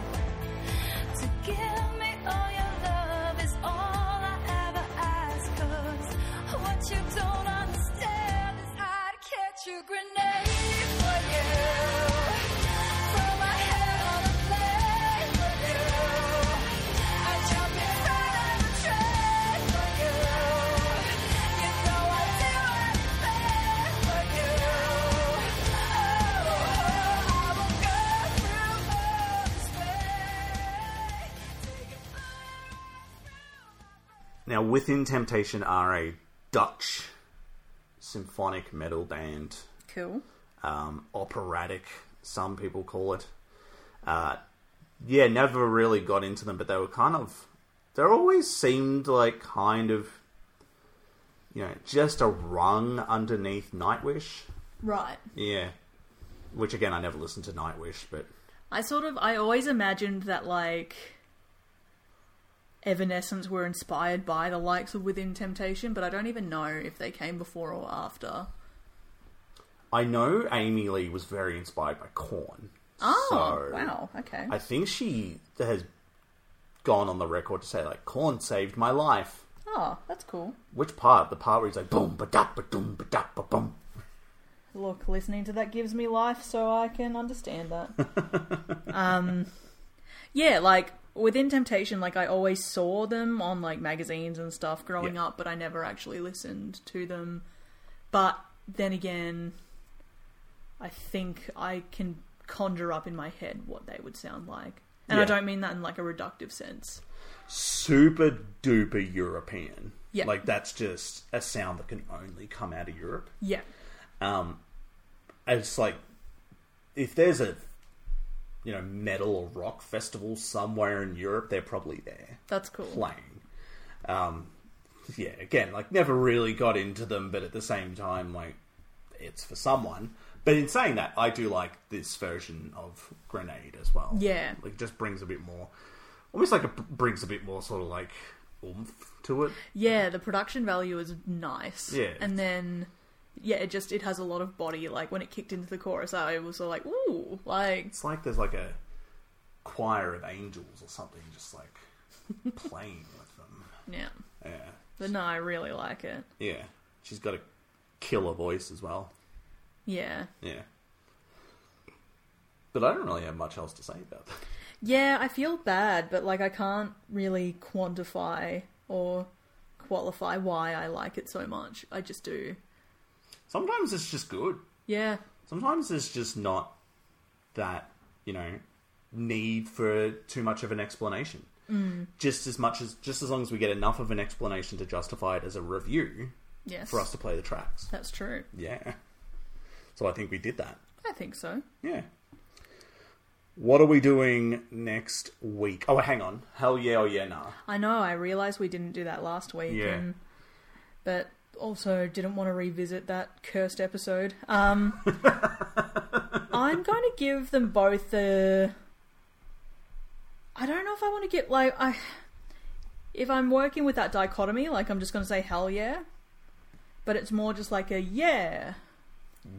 To give me all your Now, Within Temptation are a Dutch symphonic metal band, Cool. um, operatic, some people call it. Uh, yeah, never really got into them, but they were kind of. They always seemed like kind of. You know, just a rung underneath Nightwish. Right. Yeah. Which, again, I never listened to Nightwish, but. I sort of I always imagined that like Evanescence were inspired by the likes of Within Temptation, but I don't even know if they came before or after. I know Amy Lee was very inspired by Korn. Oh, so wow. Okay. I think she has gone on the record to say like Korn saved my life. Oh, that's cool. Which part? The part where he's like boom ba da ba doom ba da ba boom. Look, listening to that gives me life, so I can understand that. (laughs) um, yeah, like within Temptation, like I always saw them on like magazines and stuff growing Yeah. up, but I never actually listened to them. But then again, I think I can conjure up in my head what they would sound like, and I don't mean that in like a reductive sense. Super duper European. Yeah. Like that's just a sound that can only come out of Europe. Yeah, Um, it's like if there's a you know metal or rock festival somewhere in Europe, they're probably there. that's cool. playing. Um, yeah, again, like never really got into them, but at the same time, like it's for someone. But in saying that, I do like this version of Grenade as well. Yeah. like just brings a bit more, almost like it brings a bit more sort of like oomph to it. Yeah, the production value is nice. Yeah. And then yeah, it just it has a lot of body. Like when it kicked into the chorus, I was sort of like, ooh, like It's like there's like a choir of angels or something, just like (laughs) playing with them. yeah. Yeah, But no, I really like it. yeah. She's got a killer voice as well. Yeah. Yeah. But I don't really have much else to say about that. Yeah, I feel bad, but like I can't really quantify or qualify why I like it so much. I just do. Sometimes it's just good. Yeah. Sometimes there's just not that, you know, need for too much of an explanation. Mm. Just as much as, just as long as we get enough of an explanation to justify it as a review Yes. for us to play the tracks. That's true. Yeah. So I think we did that. I think so. Yeah. What are we doing next week? Oh, hang on. Hell yeah, oh yeah, nah. I know, I realised we didn't do that last week Yeah. and but also didn't want to revisit that cursed episode. Um (laughs) I'm going to give them both the I don't know if I want to get like I if I'm working with that dichotomy, like I'm just going to say hell yeah. But it's more just like a yeah.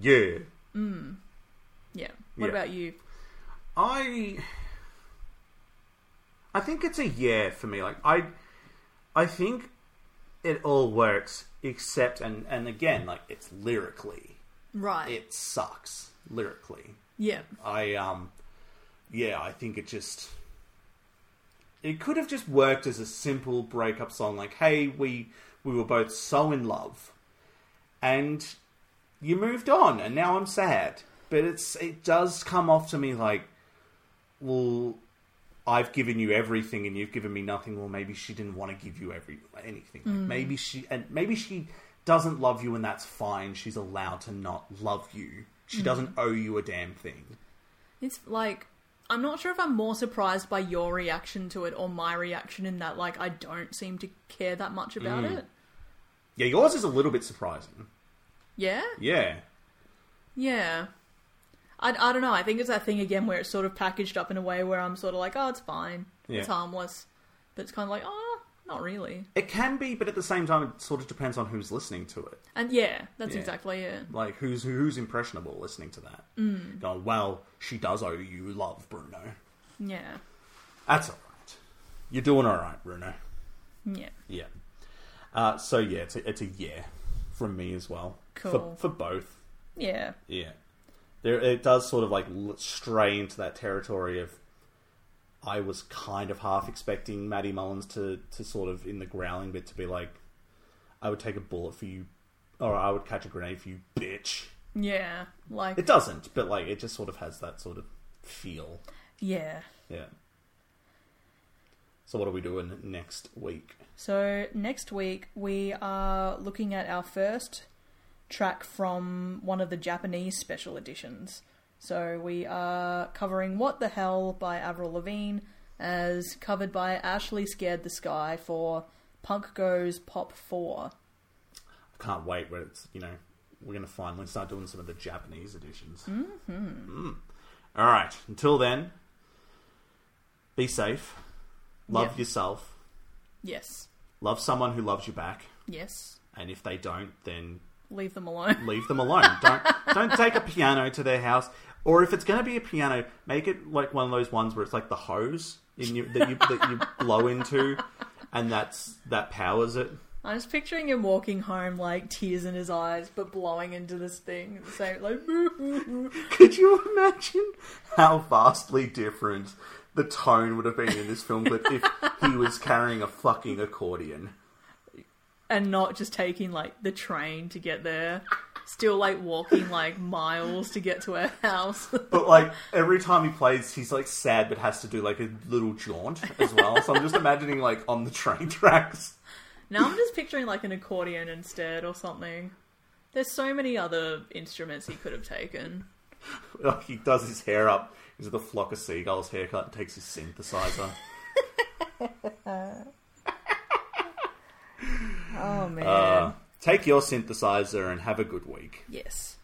Yeah. Mm. Yeah. What Yeah. about you? I I think it's a yeah for me. Like I I think it all works except and and again like it's lyrically Right. it sucks lyrically. yeah. I um yeah, I think it just it could have just worked as a simple breakup song like hey, we we were both so in love and you moved on and now I'm sad. But it's it does come off to me like well I've given you everything and you've given me nothing. Well, maybe she didn't want to give you every anything. Like maybe she and maybe she doesn't love you, and that's fine. She's allowed to not love you. She doesn't owe you a damn thing. It's like I'm not sure if I'm more surprised by your reaction to it or my reaction in that like I don't seem to care that much about Mm. it. Yeah, yours is a little bit surprising. Yeah? Yeah, Yeah. I, I don't know. I think it's that thing again where it's sort of packaged up in a way where I'm sort of like, oh, it's fine. It's harmless. But it's kind of like, oh, not really. it can be, but at the same time, it sort of depends on who's listening to it. And yeah, that's Yeah. exactly it. Like who's who's impressionable listening to that. Mm. Going, well, she does owe you love, Bruno. Yeah. That's all right. You're doing all right, Bruno. Yeah. Yeah. Uh, so yeah, it's a, it's a yeah from me as well. Cool. For, for both. Yeah. Yeah. There, it does sort of like stray into that territory of. I was kind of half expecting Matty Mullins to, to sort of in the growling bit to be like, I would take a bullet for you, or I would catch a grenade for you, bitch. Yeah. Like, It doesn't, but like it just sort of has that sort of feel. yeah. Yeah. So what are we doing next week? So next week we are looking at our first track from one of the Japanese special editions. So we are covering "What the Hell" by Avril Lavigne, as covered by Ashley Scared the Sky for Punk Goes Pop Four. I can't wait. but it's you know we're going to finally start doing some of the Japanese editions. Mm-hmm. All right. Until then, be safe. Love yourself. Yes, Love someone who loves you back. yes. And if they don't, then Leave them alone. (laughs) leave them alone. don't don't take a piano to their house. Or if it's going to be a piano, make it like one of those ones where it's like the hose that you that you (laughs) blow into, and that's that powers it. I was picturing him walking home, like tears in his eyes, but blowing into this thing, saying like, "Boo, boo, boo." Could you imagine how vastly different the tone would have been in this film clip if he was carrying a fucking accordion? And not just taking like the train to get there. Still like walking like miles to get to our house. (laughs) But like every time he plays, he's like sad, but has to do like a little jaunt as well. So I'm just imagining like on the train tracks. now I'm just picturing like an accordion instead or something. There's so many other instruments he could have taken. (laughs) Like he does his hair up. He's a flock of seagulls haircut and takes his synthesizer. (laughs) Oh man. Uh, take your synthesizer and have a good week. yes.